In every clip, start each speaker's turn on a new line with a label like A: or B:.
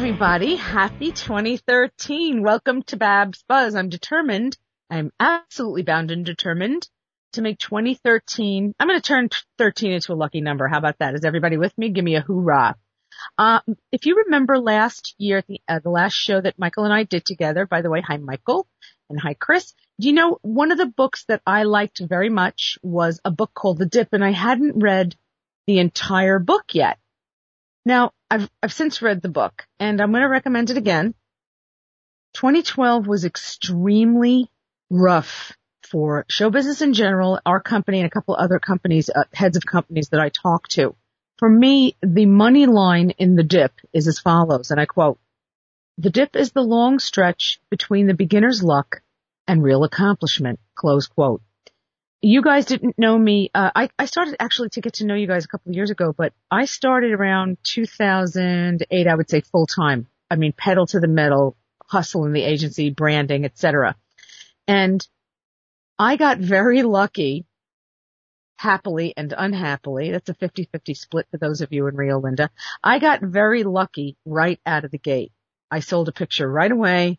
A: everybody. Happy 2013. Welcome to Babs Buzz. I'm determined, I'm absolutely bound and determined to make 2013, I'm going to turn 13 into a lucky number. How about that? Is everybody with me? Give me a hoorah. Uh, if you remember last year, the, uh, the last show that Michael and I did together, by the way, hi Michael and hi Chris. Do you know one of the books that I liked very much was a book called The Dip and I hadn't read the entire book yet. Now, I've, I've since read the book and I'm going to recommend it again. 2012 was extremely rough for show business in general, our company and a couple other companies, uh, heads of companies that I talk to. For me, the money line in the dip is as follows, and I quote, the dip is the long stretch between the beginner's luck and real accomplishment, close quote you guys didn't know me. Uh, I, I started actually to get to know you guys a couple of years ago, but I started around 2008, I would say full time. I mean, pedal to the metal, hustle in the agency, branding, etc. And I got very lucky, happily and unhappily. That's a 50-50 split for those of you in Rio Linda. I got very lucky right out of the gate. I sold a picture right away.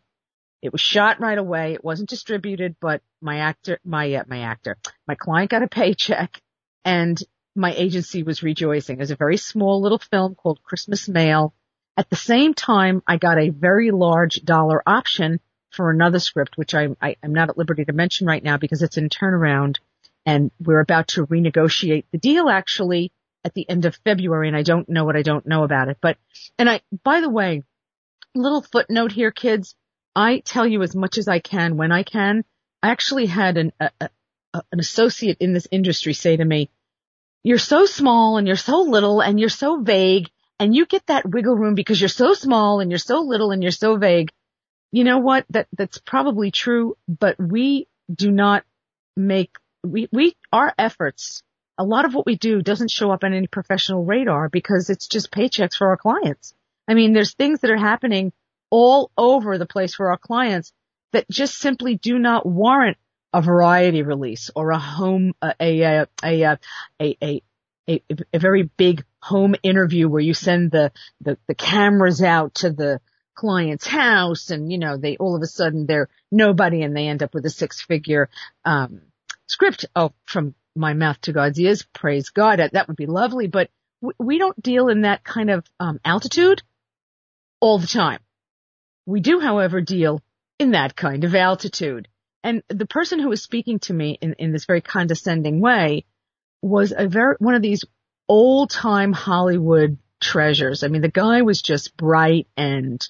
A: It was shot right away. It wasn't distributed, but my actor, my, uh, my actor, my client got a paycheck and my agency was rejoicing. It was a very small little film called Christmas Mail. At the same time, I got a very large dollar option for another script, which I, I, am not at liberty to mention right now because it's in turnaround and we're about to renegotiate the deal actually at the end of February and I don't know what I don't know about it. But, and I, by the way, little footnote here, kids, I tell you as much as I can when I can. I actually had an, a, a, an associate in this industry say to me, you're so small and you're so little and you're so vague and you get that wiggle room because you're so small and you're so little and you're so vague. You know what? That, that's probably true, but we do not make, we, we, our efforts, a lot of what we do doesn't show up on any professional radar because it's just paychecks for our clients. I mean, there's things that are happening all over the place for our clients that just simply do not warrant a variety release or a home, a, a, a, a, a, very big home interview where you send the, the, the cameras out to the client's house and, you know, they all of a sudden they're nobody and they end up with a six figure, um, script. Oh, from my mouth to God's ears. Praise God. That would be lovely. But we don't deal in that kind of, um, altitude all the time. We do, however, deal in that kind of altitude. And the person who was speaking to me in, in this very condescending way was a very, one of these old time Hollywood treasures. I mean, the guy was just bright and,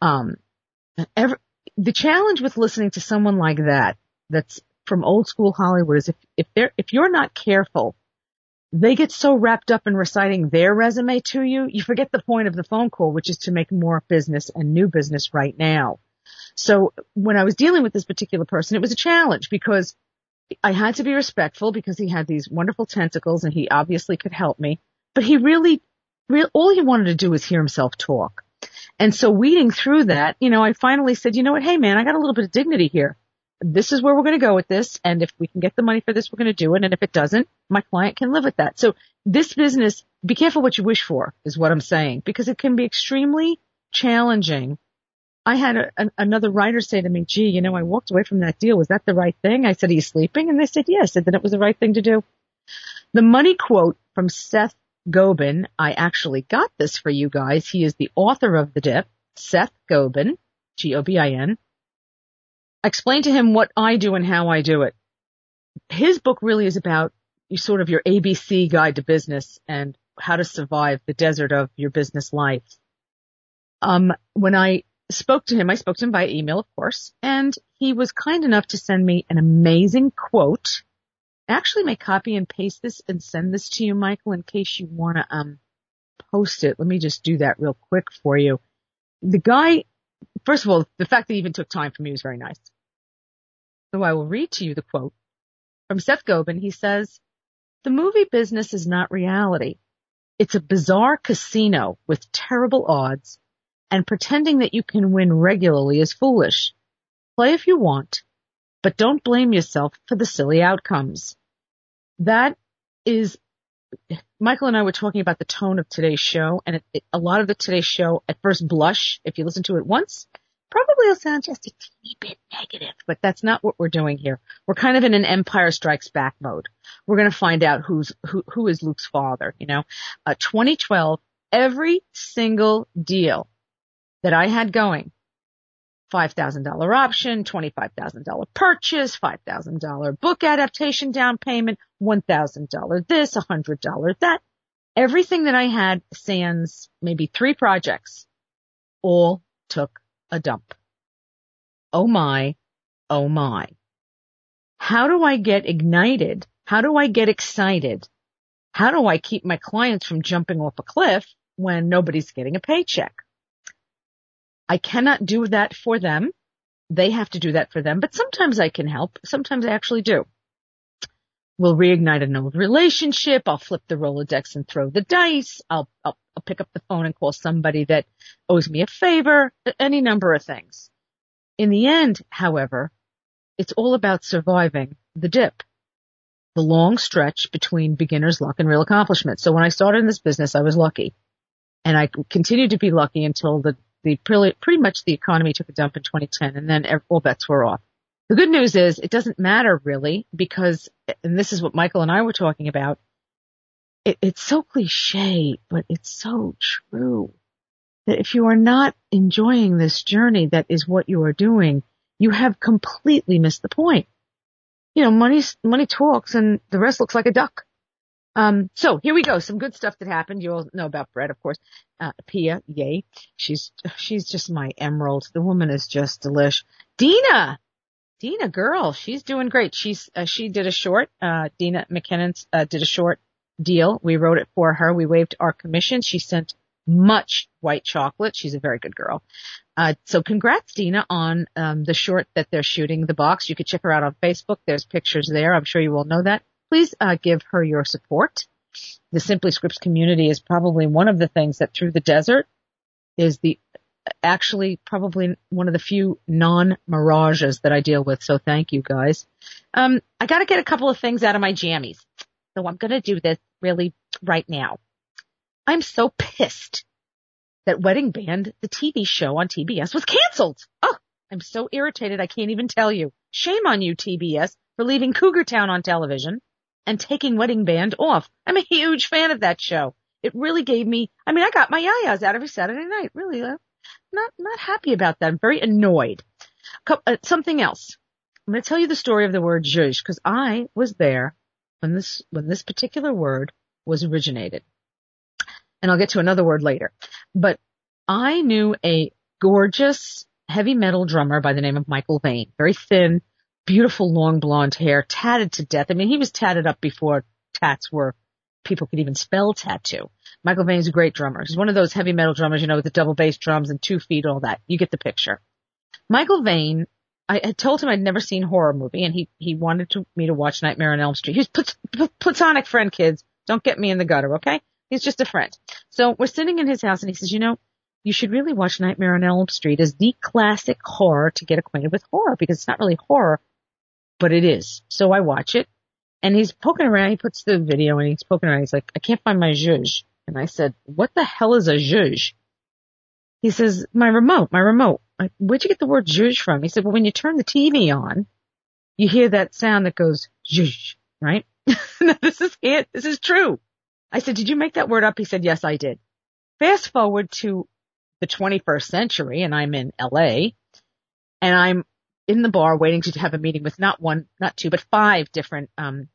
A: um, the challenge with listening to someone like that, that's from old school Hollywood is if, if they're, if you're not careful, they get so wrapped up in reciting their resume to you, you forget the point of the phone call, which is to make more business and new business right now. So when I was dealing with this particular person, it was a challenge because I had to be respectful because he had these wonderful tentacles and he obviously could help me, but he really, real, all he wanted to do was hear himself talk. And so weeding through that, you know, I finally said, you know what? Hey man, I got a little bit of dignity here this is where we're going to go with this. And if we can get the money for this, we're going to do it. And if it doesn't, my client can live with that. So this business, be careful what you wish for is what I'm saying because it can be extremely challenging. I had a, a, another writer say to me, gee, you know, I walked away from that deal. Was that the right thing? I said, are you sleeping? And they said, yes. I said, then it was the right thing to do. The money quote from Seth Godin. I actually got this for you guys. He is the author of The Dip, Seth Godin, G-O-D-I-N. I explained to him what I do and how I do it. His book really is about sort of your ABC guide to business and how to survive the desert of your business life. Um, when I spoke to him, I spoke to him by email, of course, and he was kind enough to send me an amazing quote. I actually may copy and paste this and send this to you, Michael, in case you want to, um, post it. Let me just do that real quick for you. The guy, first of all, the fact that he even took time for me was very nice. So I will read to you the quote from Seth Godin. He says, the movie business is not reality. It's a bizarre casino with terrible odds and pretending that you can win regularly is foolish. Play if you want, but don't blame yourself for the silly outcomes. That is Michael and I were talking about the tone of today's show, and it, it, a lot of the today's show, at first blush, if you listen to it once, probably will sound just a teeny bit negative, but that's not what we're doing here. We're kind of in an Empire Strikes Back mode. We're going to find out who's who who is Luke's father. You know, uh, 2012, every single deal that I had going $5,000 option, $25,000 purchase, $5,000 book adaptation down payment, $1,000 this, $100 that. Everything that I had sans maybe three projects all took a dump. Oh my, oh my. How do I get ignited? How do I get excited? How do I keep my clients from jumping off a cliff when nobody's getting a paycheck? I cannot do that for them. They have to do that for them, but sometimes I can help. Sometimes I actually do. We'll reignite an old relationship. I'll flip the Rolodex and throw the dice. I'll, I'll, I'll pick up the phone and call somebody that owes me a favor, any number of things. In the end, however, it's all about surviving the dip, the long stretch between beginner's luck and real accomplishment. So when I started in this business, I was lucky and I continued to be lucky until the the pretty, much the economy took a dump in 2010 and then all bets were off. The good news is it doesn't matter really because, and this is what Michael and I were talking about, it, it's so cliche, but it's so true that if you are not enjoying this journey that is what you are doing, you have completely missed the point. You know, money, money talks and the rest looks like a duck. Um, so here we go. Some good stuff that happened. You all know about Brett, of course. Uh, Pia, yay. She's, she's just my emerald. The woman is just delish. Dina! Dina, girl, she's doing great. She's, uh, she did a short, uh, Dina McKinnon, uh, did a short deal. We wrote it for her. We waived our commission. She sent much white chocolate. She's a very good girl. Uh, so congrats, Dina, on, um, the short that they're shooting, the box. You could check her out on Facebook. There's pictures there. I'm sure you all know that please uh, give her your support. The Simply Scripts community is probably one of the things that through the desert is the actually probably one of the few non-mirages that I deal with. So thank you guys. Um, I got to get a couple of things out of my jammies. So I'm going to do this really right now. I'm so pissed that Wedding Band, the TV show on TBS was canceled. Oh, I'm so irritated. I can't even tell you. Shame on you, TBS, for leaving Cougar Town on television and taking Wedding Band off. I'm a huge fan of that show. It really gave me, I mean, I got my yayas out every Saturday night. Really, uh, not, not happy about that. I'm very annoyed. Uh, something else. I'm going to tell you the story of the word zhuzh because I was there when this, when this particular word was originated. And I'll get to another word later. But I knew a gorgeous heavy metal drummer by the name of Michael Vane, very thin, beautiful long blonde hair, tatted to death. I mean, he was tatted up before tats were, people could even spell tattoo. Michael Vane's a great drummer. He's one of those heavy metal drummers, you know, with the double bass drums and two feet, all that. You get the picture. Michael Vane, I had told him I'd never seen horror movie and he, he wanted to, me to watch Nightmare on Elm Street. He's plat- platonic friend, kids. Don't get me in the gutter, okay? He's just a friend. So we're sitting in his house and he says, you know, you should really watch Nightmare on Elm Street as the classic horror to get acquainted with horror because it's not really horror but it is. So I watch it and he's poking around. He puts the video and he's poking around. He's like, I can't find my zhuzh. And I said, what the hell is a zhuzh? He says, my remote, my remote. Where'd you get the word zhuzh from? He said, well, when you turn the TV on, you hear that sound that goes zhuzh, right? this is it. This is true. I said, did you make that word up? He said, yes, I did. Fast forward to the 21st century and I'm in LA and I'm in the bar waiting to have a meeting with not one, not two, but five different um,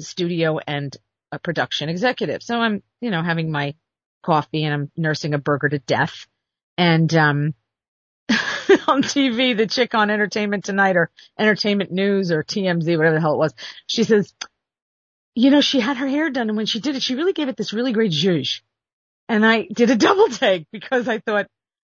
A: studio and production executives. So I'm, you know, having my coffee and I'm nursing a burger to death. And um, on TV, the chick on Entertainment Tonight or Entertainment News or TMZ, whatever the hell it was, she says, you know, she had her hair done and when she did it, she really gave it this really great zhuzh. And I did a double take because I thought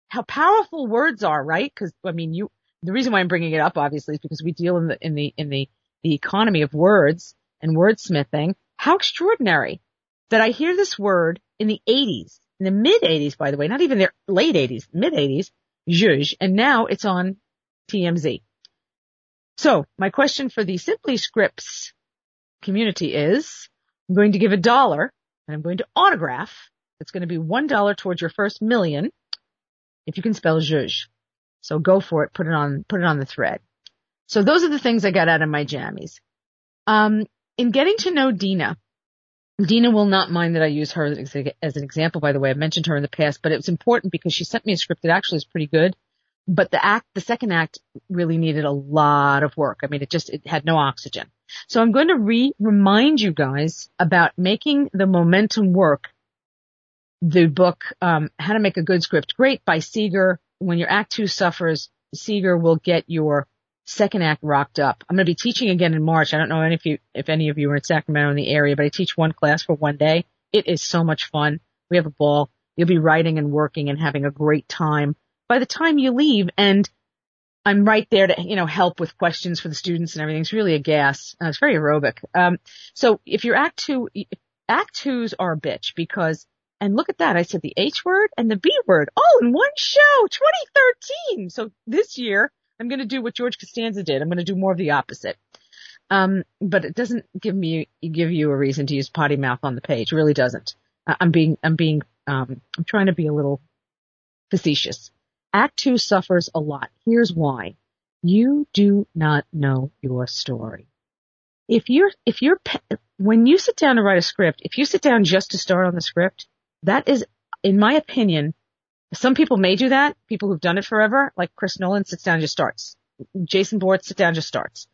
A: how powerful words are, right? Cause I mean, you, the reason why I'm bringing it up obviously is because we deal in the, in the, in the, the economy of words and wordsmithing. How extraordinary that I hear this word in the 80s, in the mid 80s, by the way, not even the late 80s, mid 80s, zhuzh, and now it's on TMZ. So my question for the Simply Scripts community is, I'm going to give a dollar and I'm going to autograph. It's going to be $1 towards your first million if you can spell zhuzh. So go for it. Put it on, put it on the thread. So those are the things I got out of my jammies. Um, in getting to know Dina, Dina will not mind that I use her as, as an example, by the way. I've mentioned her in the past, but it was important because she sent me a script that actually is pretty good. But the act, the second act really needed a lot of work. I mean, it just, it had no oxygen. So I'm going to re, remind you guys about making the momentum work. The book, um, How to Make a Good Script, great by Seger. When your act two suffers, Seger will get your second act rocked up. I'm going to be teaching again in March. I don't know if you, if any of you are in Sacramento in the area, but I teach one class for one day. It is so much fun. We have a ball. You'll be writing and working and having a great time. By the time you leave and I'm right there to, you know, help with questions for the students and everything. It's really a gas. Uh, it's very aerobic. Um, so if you're act two, act twos are a bitch because, and look at that. I said the H word and the B word all in one show, 2013. So this year I'm going to do what George Costanza did. I'm going to do more of the opposite. Um, but it doesn't give me, give you a reason to use potty mouth on the page. It really doesn't. I'm being, I'm being, um, I'm trying to be a little facetious. Act two suffers a lot. Here's why. You do not know your story. If you're, if you're, when you sit down to write a script, if you sit down just to start on the script, that is, in my opinion, some people may do that. People who've done it forever, like Chris Nolan sits down and just starts. Jason Bourne sits down and just starts.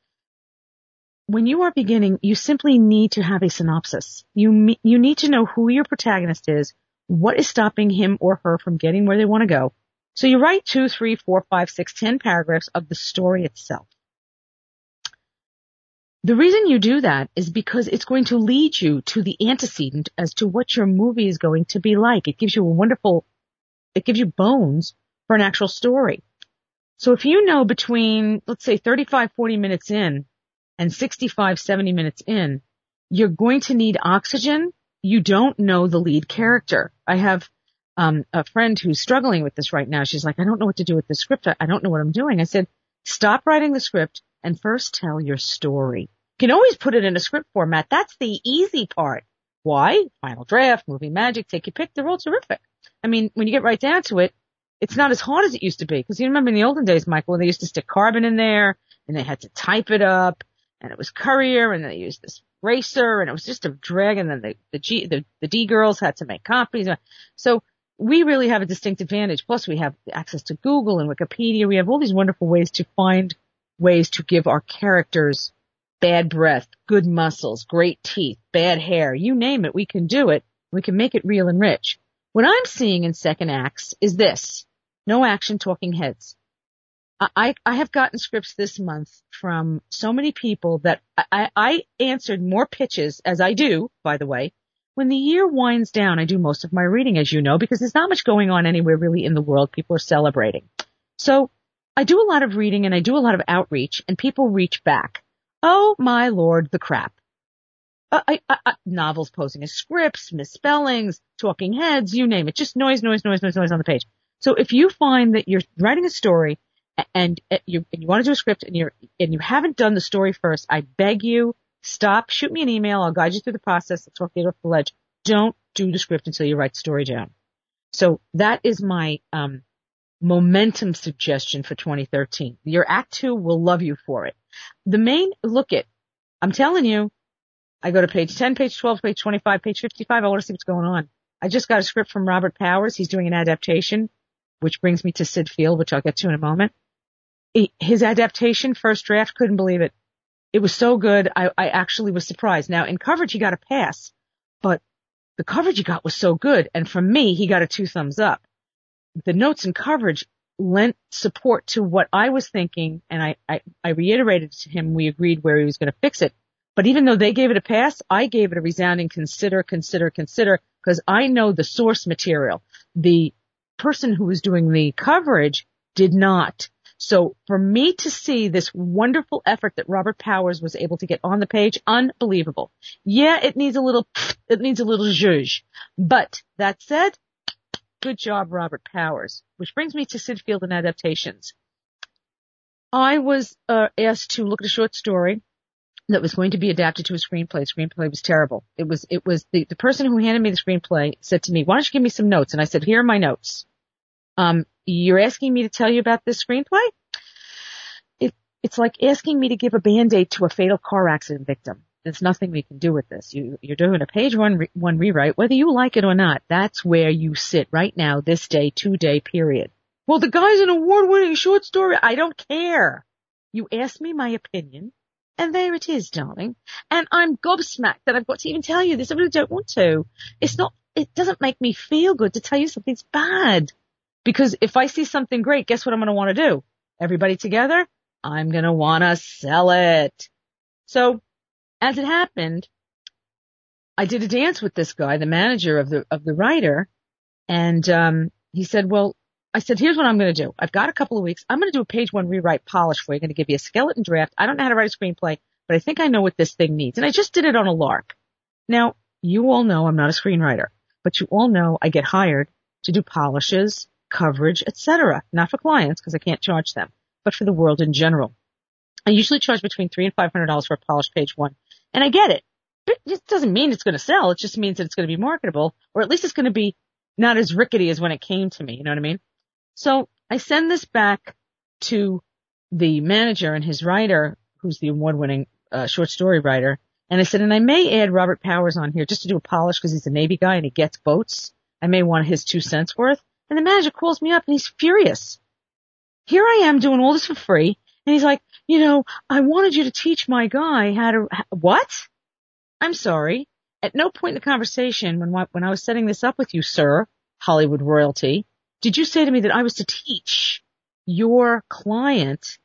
A: When you are beginning, you simply need to have a synopsis. You, you need to know who your protagonist is, what is stopping him or her from getting where they want to go. So you write two, three, four, five, six, ten paragraphs of the story itself. The reason you do that is because it's going to lead you to the antecedent as to what your movie is going to be like. It gives you a wonderful it gives you bones for an actual story. So if you know between, let's say 35, 40 minutes in and 65, 70 minutes in, you're going to need oxygen. You don't know the lead character. I have um, a friend who's struggling with this right now. She's like, I don't know what to do with the script. I, don't know what I'm doing. I said, stop writing the script and first tell your story. You can always put it in a script format. That's the easy part. Why? Final draft, movie magic, take your pick. They're all terrific. I mean, when you get right down to it, it's not as hard as it used to be. Because you remember in the olden days, Michael, when they used to stick carbon in there and they had to type it up and it was courier and they used this racer and it was just a drag and then the, the G, the, the D girls had to make copies. So we really have a distinct advantage. Plus we have access to Google and Wikipedia. We have all these wonderful ways to find ways to give our characters bad breath, good muscles, great teeth, bad hair, you name it, we can do it. We can make it real and rich. What I'm seeing in second acts is this. No action talking heads. I, I have gotten scripts this month from so many people that I, I answered more pitches as I do, by the way. When the year winds down, I do most of my reading, as you know, because there's not much going on anywhere really in the world. People are celebrating. So I do a lot of reading and I do a lot of outreach and people reach back. Oh my lord, the crap. Uh, I, I, I, novels posing as scripts, misspellings, talking heads, you name it. Just noise, noise, noise, noise, noise on the page. So if you find that you're writing a story and, and you, and you want to do a script and you're, and you haven't done the story first, I beg you, stop, shoot me an email. I'll guide you through the process. Talk you off the ledge. Don't do the script until you write the story down. So that is my, um, momentum suggestion for 2013. Your act two will love you for it. The main, look at, I'm telling you, I go to page 10, page 12, page 25, page 55. I want to see what's going on. I just got a script from Robert Powers. He's doing an adaptation, which brings me to Syd Field, which I'll get to in a moment. His adaptation, first draft, couldn't believe it. It was so good. I, I actually was surprised. Now in coverage, he got a pass, but the coverage he got was so good. And from me, he got a two thumbs up. The notes and coverage lent support to what I was thinking. And I, I, I reiterated to him, we agreed where he was going to fix it. But even though they gave it a pass, I gave it a resounding consider, consider, consider, because I know the source material. The person who was doing the coverage did not. So for me to see this wonderful effort that Robert Powers was able to get on the page, unbelievable. Yeah, it needs a little, it needs a little zhuzh. But that said, good job, Robert Powers. Which brings me to Syd Field and adaptations. I was uh, asked to look at a short story that was going to be adapted to a screenplay. The screenplay was terrible. It was, it was the, the person who handed me the screenplay said to me, why don't you give me some notes? And I said, here are my notes. Um, you're asking me to tell you about this screenplay? It, it's like asking me to give a band-aid to a fatal car accident victim. There's nothing we can do with this. You, you're doing a page one, re, one rewrite, whether you like it or not. That's where you sit right now, this day, two day period. Well, the guy's an award winning short story. I don't care. You asked me my opinion and there it is, darling. And I'm gobsmacked that I've got to even tell you this. I really don't want to. It's not, it doesn't make me feel good to tell you something's bad. Because if I see something great, guess what I'm going to want to do? Everybody together? I'm going to want to sell it. So as it happened, I did a dance with this guy, the manager of the, of the writer. And, um, he said, well, I said, here's what I'm going to do. I've got a couple of weeks. I'm going to do a page one rewrite polish for you. I'm going to give you a skeleton draft. I don't know how to write a screenplay, but I think I know what this thing needs. And I just did it on a lark. Now, you all know I'm not a screenwriter, but you all know I get hired to do polishes, coverage, etc. Not for clients because I can't charge them, but for the world in general. I usually charge between three and five hundred dollars for a polished page one, and I get it. It doesn't mean it's going to sell. It just means that it's going to be marketable, or at least it's going to be not as rickety as when it came to me. You know what I mean? So I send this back to the manager and his writer, who's the award-winning uh, short story writer, and I said, and I may add Robert Powers on here just to do a polish because he's a Navy guy and he gets boats. I may want his two cents worth. And the manager calls me up and he's furious. Here I am doing all this for free. And he's like, you know, I wanted you to teach my guy how to, what? I'm sorry. At no point in the conversation when, when I was setting this up with you, sir, Hollywood royalty, did you say to me that I was to teach your client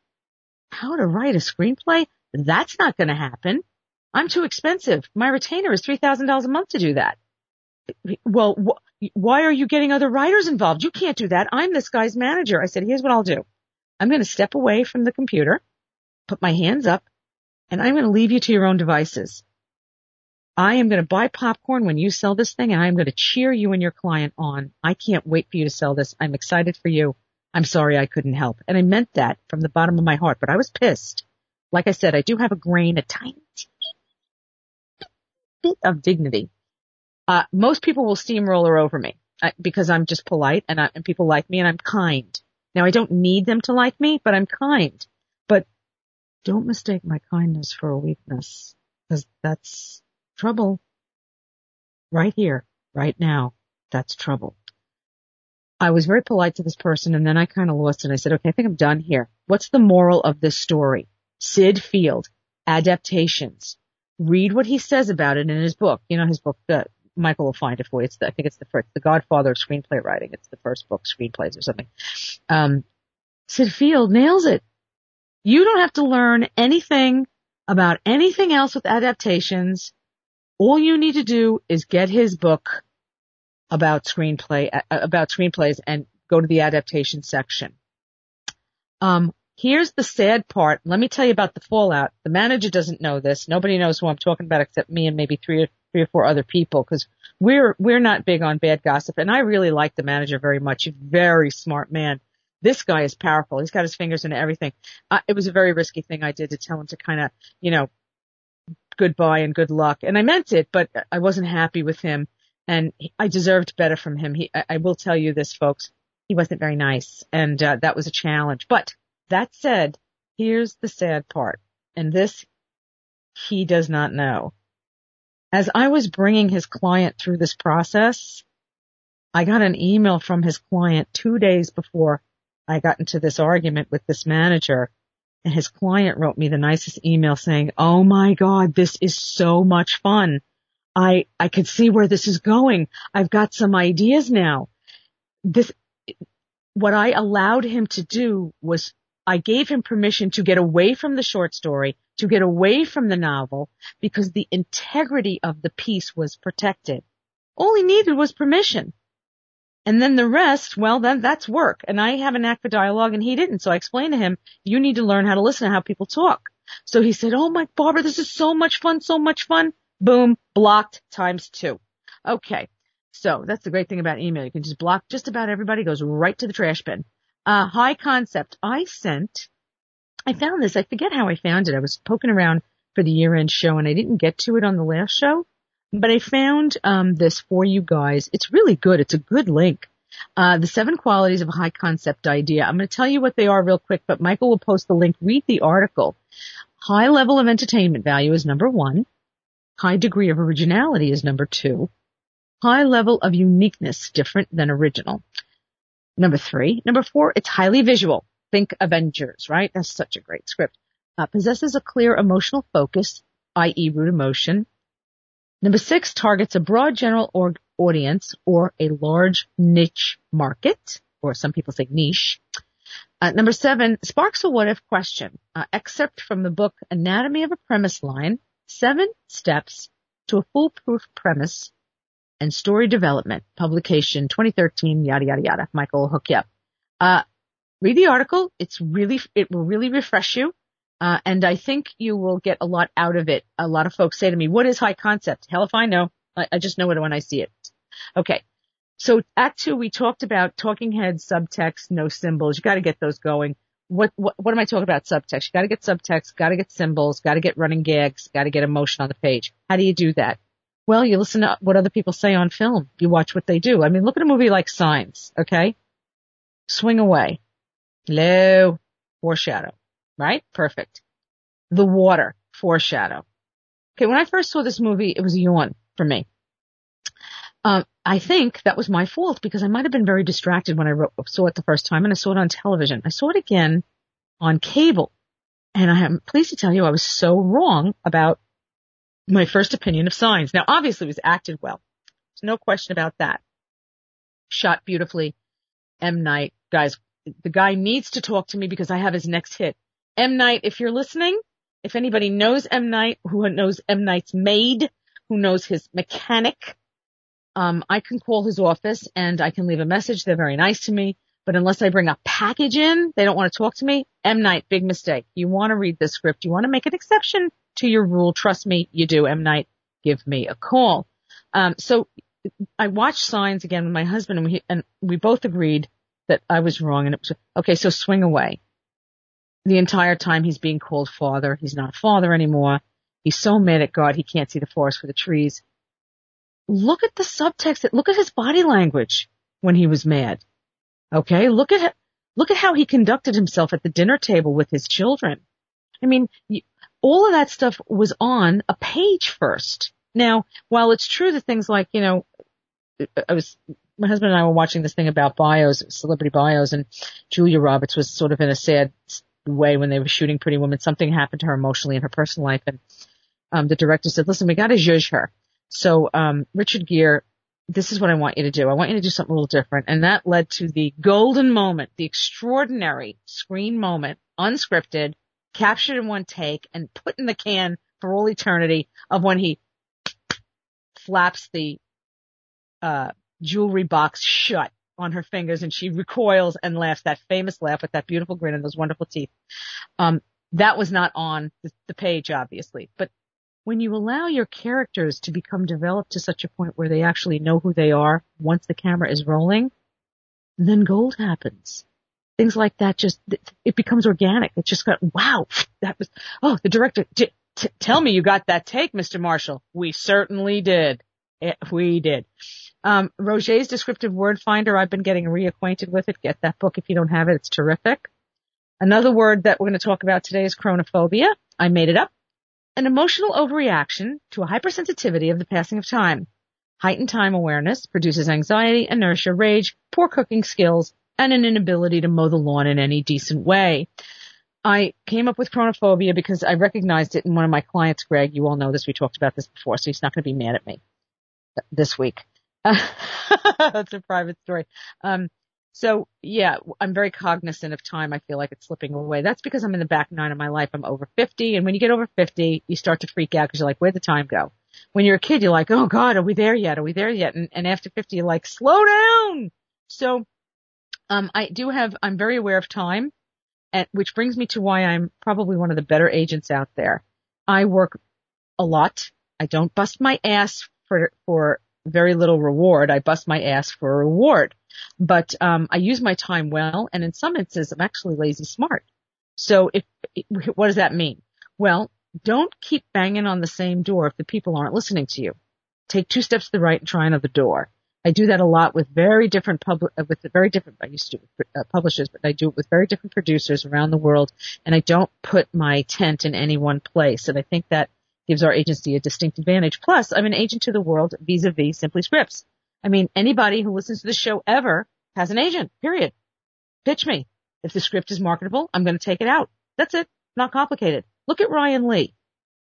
A: how to write a screenplay? That's not going to happen. I'm too expensive. My retainer is $3,000 a month to do that. Well, wh- why are you getting other writers involved? You can't do that. I'm this guy's manager. I said, here's what I'll do. I'm going to step away from the computer, put my hands up, and I'm going to leave you to your own devices. I am going to buy popcorn when you sell this thing and I'm going to cheer you and your client on. I can't wait for you to sell this. I'm excited for you. I'm sorry I couldn't help. And I meant that from the bottom of my heart, but I was pissed. Like I said, I do have a grain, a tiny bit of dignity. Uh, most people will steamroller over me uh, because I'm just polite and, I, and people like me and I'm kind. Now I don't need them to like me, but I'm kind. But don't mistake my kindness for a weakness because that's trouble. Right here, right now, that's trouble. I was very polite to this person and then I kind of lost it. I said, okay, I think I'm done here. What's the moral of this story? Syd Field, adaptations. Read what he says about it in his book. You know, his book, uh, Michael will find it for you. It's the, I think it's the first, the godfather of screenplay writing. It's the first book, screenplays or something. Um, Syd Field nails it. You don't have to learn anything about anything else with adaptations all you need to do is get his book about screenplay, uh, about screenplays and go to the adaptation section. Um, here's the sad part. Let me tell you about the fallout. The manager doesn't know this. Nobody knows who I'm talking about except me and maybe three or three or four other people because we're, we're not big on bad gossip. And I really like the manager very much. He's a very smart man. This guy is powerful. He's got his fingers in everything. Uh, it was a very risky thing I did to tell him to kind of, you know, goodbye and good luck. And I meant it, but I wasn't happy with him and I deserved better from him. He, I will tell you this folks, he wasn't very nice and uh, that was a challenge. But that said, here's the sad part and this he does not know. As I was bringing his client through this process, I got an email from his client two days before I got into this argument with this manager and his client wrote me the nicest email saying, Oh my God, this is so much fun. I, I could see where this is going. I've got some ideas now. This, what I allowed him to do was I gave him permission to get away from the short story, to get away from the novel because the integrity of the piece was protected. All he needed was permission. And then the rest, well, then that's work. And I have an knack for dialogue and he didn't. So I explained to him, you need to learn how to listen to how people talk. So he said, Oh my Barbara, this is so much fun, so much fun. Boom, blocked times two. Okay. So that's the great thing about email. You can just block just about everybody, goes right to the trash bin. Uh, high concept. I sent, I found this, I forget how I found it. I was poking around for the year end show and I didn't get to it on the last show, but I found, um, this for you guys. It's really good. It's a good link. Uh, the seven qualities of a high concept idea. I'm going to tell you what they are real quick, but Michael will post the link. Read the article. High level of entertainment value is number one. High degree of originality is number two. High level of uniqueness, different than original. Number three. Number four, it's highly visual. Think Avengers, right? That's such a great script. Uh, possesses a clear emotional focus, i.e. root emotion. Number six, targets a broad general or- audience or a large niche market, or some people say niche. Uh, number seven, sparks a what if question. Uh, excerpt from the book Anatomy of a Premise Line, seven steps to a foolproof premise and story development, publication 2013, yada, yada, yada. Michael will hook you up. Uh, read the article. It's really, it will really refresh you. Uh, and I think you will get a lot out of it. A lot of folks say to me, what is high concept? Hell if I know. I, I just know it when I see it. Okay. So act two, we talked about talking heads, subtext, no symbols. You got to get those going. What, what, what am I talking about? Subtext. You got to get subtext, got to get symbols, got to get running gags, got to get emotion on the page. How do you do that? Well, you listen to what other people say on film. You watch what they do. I mean, look at a movie like Signs, okay? Swing away. Low. Foreshadow. Right? Perfect. The water. Foreshadow. Okay, when I first saw this movie, it was a yawn for me. Um, I think that was my fault because I might have been very distracted when I wrote, saw it the first time and I saw it on television. I saw it again on cable and I am pleased to tell you I was so wrong about my first opinion of signs. Now, obviously, it was acted well. There's no question about that. Shot beautifully. M. Night, guys, the guy needs to talk to me because I have his next hit. M. Night, if you're listening, if anybody knows M. Night, who knows M. Night's maid, who knows his mechanic, um, I can call his office and I can leave a message. They're very nice to me. But unless I bring a package in, they don't want to talk to me. M. Night, big mistake. You want to read this script. You want to make an exception to your rule. Trust me, you do. M Night, give me a call. Um, so I watched Signs again with my husband, and we and we both agreed that I was wrong. And it was okay. So swing away. The entire time he's being called father. He's not a father anymore. He's so mad at God he can't see the forest for the trees. Look at the subtext. Look at his body language when he was mad. Okay, look at look at how he conducted himself at the dinner table with his children. I mean, all of that stuff was on a page first. Now, while it's true that things like, you know, I was, my husband and I were watching this thing about bios, celebrity bios, and Julia Roberts was sort of in a sad way when they were shooting Pretty Woman. Something happened to her emotionally in her personal life, and um, the director said, "Listen, we got to judge her." So um, Richard Gere, this is what I want you to do. I want you to do something a little different, and that led to the golden moment, the extraordinary screen moment, unscripted, captured in one take and put in the can for all eternity of when he flaps the uh, jewelry box shut on her fingers and she recoils and laughs that famous laugh with that beautiful grin and those wonderful teeth. Um, that was not on the, the page, obviously, but when you allow your characters to become developed to such a point where they actually know who they are once the camera is rolling, then gold happens things like that just it becomes organic. It just got wow, that was oh the director. T- t- tell me you got that take, Mr. Marshall. We certainly did. It, eh, we did. Um, Roget's descriptive word finder. I've been getting reacquainted with it. Get that book if you don't have it. It's terrific. Another word that we're going to talk about today is chronophobia. I made it up. An emotional overreaction to a hypersensitivity of the passing of time. Heightened time awareness produces anxiety, inertia, rage, poor cooking skills, and an inability to mow the lawn in any decent way. I came up with chronophobia because I recognized it in one of my clients, Greg. You all know this. We talked about this before, so he's not going to be mad at me this week. that's a private story. Um, so yeah, I'm very cognizant of time. I feel like it's slipping away. That's because I'm in the back nine of my life. I'm over 50. And when you get over 50, you start to freak out because you're like, where'd the time go? When you're a kid, you're like, oh God, are we there yet? Are we there yet? And, and after 50, you're like, slow down. So um, I do have, I'm very aware of time, and, which brings me to why I'm probably one of the better agents out there. I work a lot. I don't bust my ass for, for very little reward. I bust my ass for a reward. But, um, I use my time well, and in some instances, I'm actually lazy smart. So if, what does that mean? Well, don't keep banging on the same door if the people aren't listening to you. Take two steps to the right and try another door. I do that a lot with very different public, uh, with very different, I used to uh, publishers, but I do it with very different producers around the world and I don't put my tent in any one place. And I think that gives our agency a distinct advantage. Plus, I'm an agent to the world vis-a-vis Simply Scripts. I mean, anybody who listens to this show ever has an agent, period. Pitch me. If the script is marketable, I'm going to take it out. That's it. Not complicated. Look at Ryan Lee.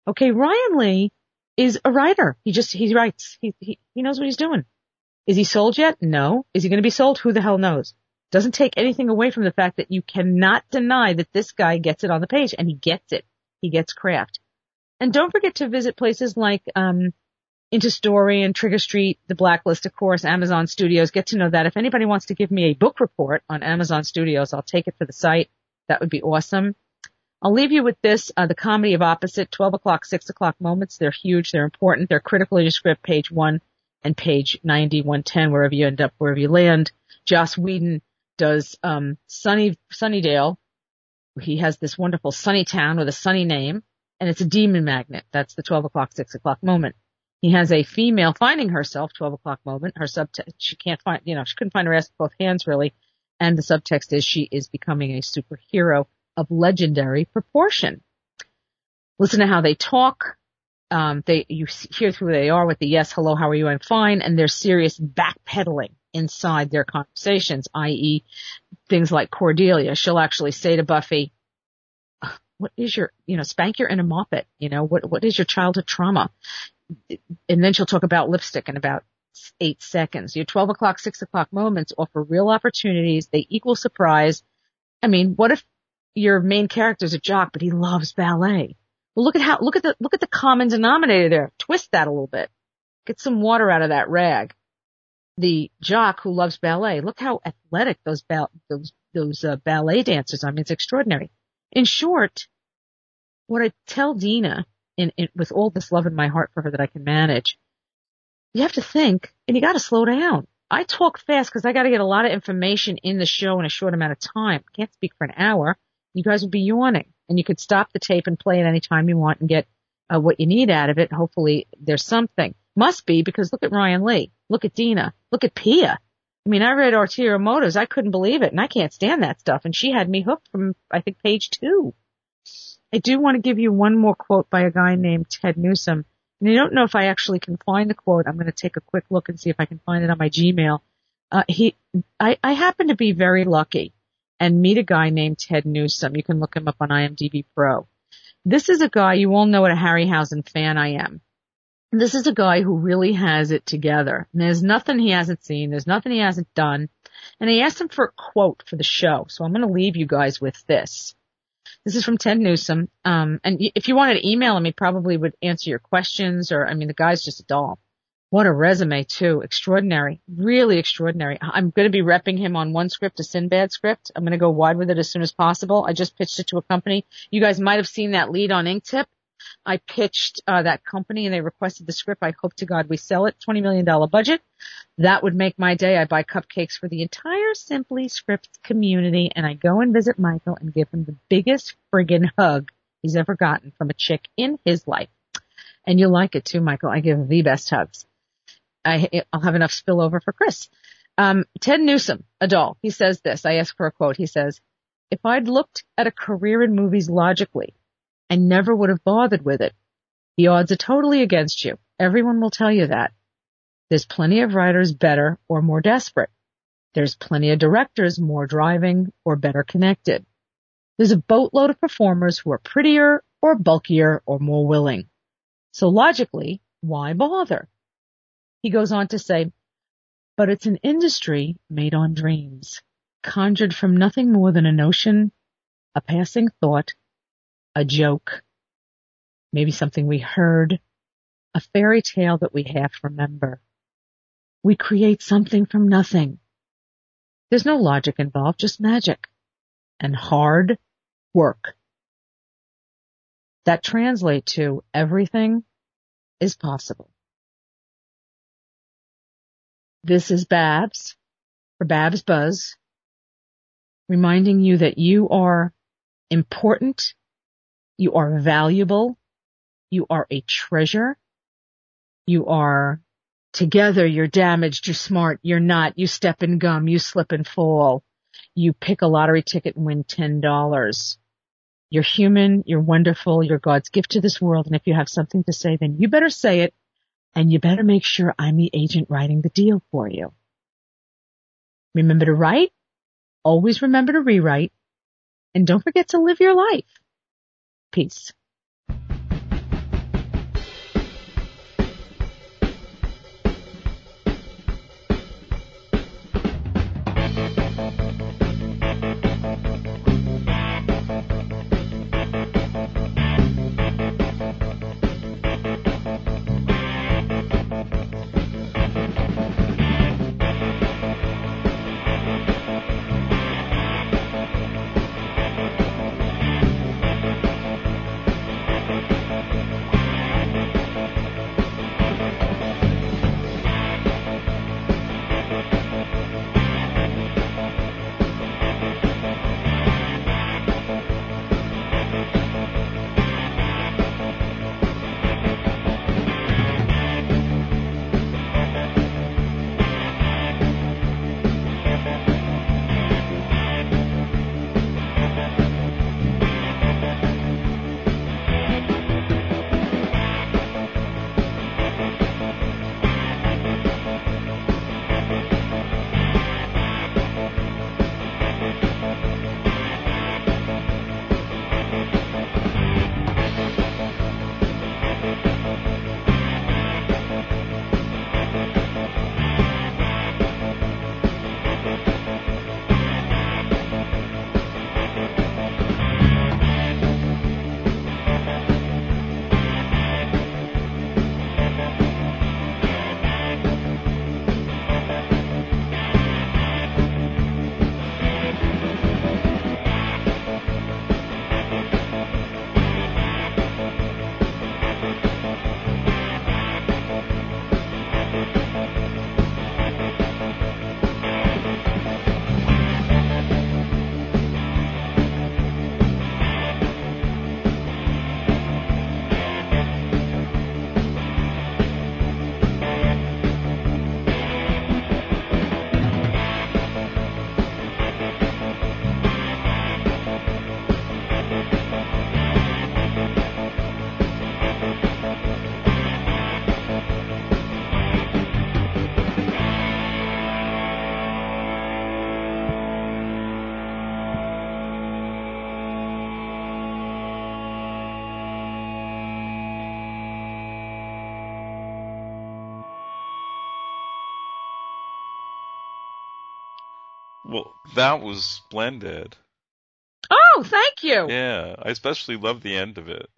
A: Okay, Ryan Lee is a writer. He just, he writes. He, he, he knows what he's doing. Is he sold yet? No. Is he going to be sold? Who the hell knows? Doesn't take anything away from the fact that you cannot deny that this guy gets it on the page and he gets it. He gets craft. And don't forget to visit places like, um, into Story and Trigger Street, the Blacklist, of course, Amazon Studios. Get to know that. If anybody wants to give me a book report on Amazon Studios, I'll take it for the site. That would be awesome. I'll leave you with this, uh, the comedy of opposite, 12 o'clock, 6 o'clock moments. They're huge. They're important. They're critical to your script, page one and page 90, 110, wherever you end up, wherever you land. Joss Whedon does, um, Sunny, Sunnydale. He has this wonderful sunny town with a sunny name and it's a demon magnet. That's the 12 o'clock, 6 o'clock moment. He has a female finding herself, 12 o'clock moment. Her subtext, she can't find, you know, she couldn't find her ass with both hands really. And the subtext is she is becoming a superhero of legendary proportion. Listen to how they talk. Um, they, you hear who they are with the yes, hello, how are you? I'm fine. And there's serious backpedaling inside their conversations, i.e. things like Cordelia. She'll actually say to Buffy, what is your, you know, spank your inner moppet? You know, what, what is your childhood trauma? And then she'll talk about lipstick in about eight seconds. Your 12 o'clock, 6 o'clock moments offer real opportunities. They equal surprise. I mean, what if your main character is a jock, but he loves ballet? Well, look at how, look at the, look at the common denominator there. Twist that a little bit. Get some water out of that rag. The jock who loves ballet. Look how athletic those, ba- those, those uh, ballet dancers are. I mean, it's extraordinary. In short, what I tell Dina, in, in, with all this love in my heart for her that I can manage, you have to think and you got to slow down. I talk fast because I got to get a lot of information in the show in a short amount of time. Can't speak for an hour. You guys would be yawning, and you could stop the tape and play it any time you want and get uh, what you need out of it. Hopefully, there's something. Must be because look at Ryan Lee, look at Dina, look at Pia. I mean, I read Ulterior Motives. I couldn't believe it, and I can't stand that stuff. And she had me hooked from, I think, page two. I do want to give you one more quote by a guy named Ted Newsom. And I don't know if I actually can find the quote. I'm going to take a quick look and see if I can find it on my Gmail. Uh, he, I, I happen to be very lucky and meet a guy named Ted Newsom. You can look him up on IMDb Pro. This is a guy, you all know what a Harryhausen fan I am this is a guy who really has it together. And there's nothing he hasn't seen. There's nothing he hasn't done. And I asked him for a quote for the show. So I'm going to leave you guys with this. This is from Ted Newsom. Um, and if you wanted to email him, he probably would answer your questions or, I mean, the guy's just a doll. What a resume too. Extraordinary. Really extraordinary. I'm going to be repping him on one script, a Sinbad script. I'm going to go wide with it as soon as possible. I just pitched it to a company. You guys might have seen that lead on Inktip. I pitched uh, that company and they requested the script. I hope to God we sell it. $20 million budget. That would make my day. I buy cupcakes for the entire Simply Scripts community and I go and visit Michael and give him the biggest friggin' hug he's ever gotten from a chick in his life. And you'll like it too, Michael. I give the best hugs. I, I'll have enough spillover for Chris. Um, Ted Newsom, a doll, he says this. I ask for a quote. He says, if I'd looked at a career in movies logically, I never would have bothered with it. The odds are totally against you. Everyone will tell you that. There's plenty of writers better or more desperate. There's plenty of directors more driving or better connected. There's a boatload of performers who are prettier or bulkier or more willing. So logically, why bother? He goes on to say, but it's an industry made on dreams, conjured from nothing more than a notion, a passing thought, a joke, maybe something we heard, a fairy tale that we half remember. We create something from nothing. There's no logic involved, just magic and hard work. That translate to everything is possible. This is Babs for Babs Buzz, reminding you that you are important you are valuable You are a treasure. You are together. You're damaged. You're smart. You're not. You step and gum. You slip and fall. You pick a lottery ticket and win $10. You're human. You're wonderful. You're God's gift to this world. And if you have something to say, then you better say it and you better make sure I'm the agent writing the deal for you. Remember to write. Always remember to rewrite and don't forget to live your life. Peace.
B: That was splendid.
A: Oh, thank you.
B: Yeah, I especially love the end of it.